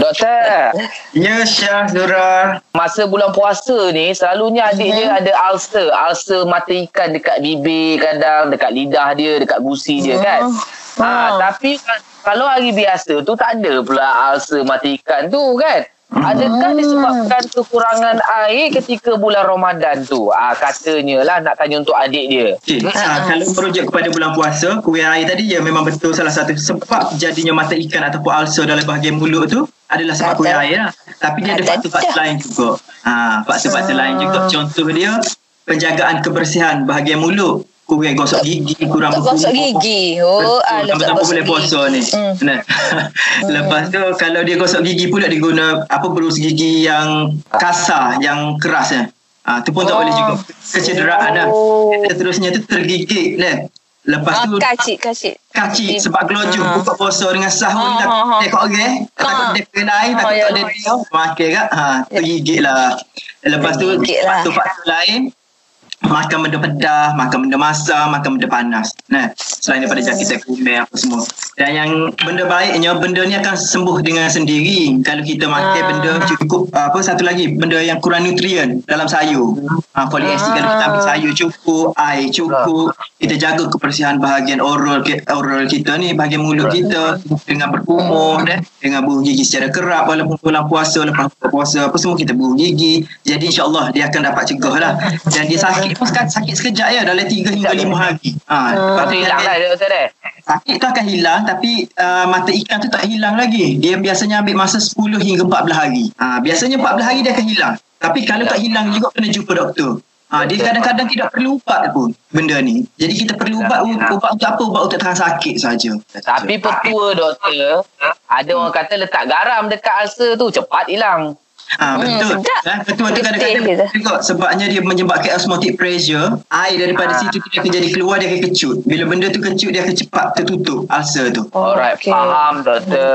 Doktor, Ya Syah Zura. masa bulan puasa ni selalunya adik dia ada ulcer, ulcer mata ikan dekat bibir kadang, dekat lidah dia, dekat gusi dia kan. Ha, Ah. tapi kalau hari biasa tu tak ada pula ulcer mata ikan tu kan. Adakah disebabkan kekurangan air ketika bulan Ramadan tu? Ah katanya lah nak tanya untuk adik dia. Okay. Ha, kalau merujuk kepada bulan puasa, kurang air tadi ya memang betul salah satu sebab jadinya mata ikan ataupun ulcer dalam bahagian mulut tu adalah sebab kurang air lah. Tapi dia ada faktor-faktor lain juga. Ha, faktor-faktor lain juga. Contoh dia, penjagaan kebersihan bahagian mulut. Kurang gosok gigi, kurang Tak gosok gigi. Oh, ah, Betul. lepas Tambah-tambah gosok boleh gigi. puasa ni. Hmm. Benar. Lepas tu kalau dia gosok gigi pula dia guna apa berus gigi yang kasar, yang keras ya. Ah tu pun tak Oh. boleh juga. Kecederaan lah. Oh. Seterusnya tu tergigit lah. Lepas Ah, tu kacik, kacik. kacik sebab gelojung Ah. buka puasa dengan sahur Ah, ni ah, ah. tak takut orang takut Ah. dia kena air takut Ah, tak ada ya. dia makan kat ha tergigit lah lepas tu Tergigit lah. faktor-faktor lain makan benda pedas, makan benda masak, makan benda panas. Nah, selain daripada jangkitan kumen apa semua. Dan yang benda baiknya, benda ni akan sembuh dengan sendiri. Kalau kita makan Ah. benda cukup, apa satu lagi, benda yang kurang nutrien dalam sayur. Ha, folic acid kalau kita ambil Ah. sayur cukup, air cukup, kita jaga kebersihan bahagian oral oral kita ni, bahagian mulut kita dengan berkumur, eh, dengan buruh gigi secara kerap walaupun bulan puasa, lepas puasa, apa semua kita buruh gigi. Jadi insyaAllah dia akan dapat cegah lah. Dan dia sakit pun sakit sekejap ya, dalam 3 hingga 5 hari. Ha, Lepas tu tu hilang lah dia doktor dia. Sakit tu akan hilang tapi uh, mata ikan tu tak hilang lagi. Dia biasanya ambil masa 10 hingga 14 hari. Ha, biasanya 14 hari dia akan hilang. Tapi kalau tak hilang juga kena jumpa doktor. Ha, dia kadang-kadang tidak perlu ubat pun benda ni. Jadi kita perlu ubat ubat untuk apa? Ubat untuk tahan sakit saja. Tapi petua doktor, ada orang kata letak garam dekat ulcer tu cepat hilang. Ha, betul. sedap. Ha, betul tu Getih kadang-kadang juga sebabnya dia menyebabkan osmotic pressure. Air daripada Ah. situ tu dia akan jadi keluar dia akan kecut. Bila benda tu kecut dia akan cepat tertutup ulcer tu. Alright, okey. faham doktor.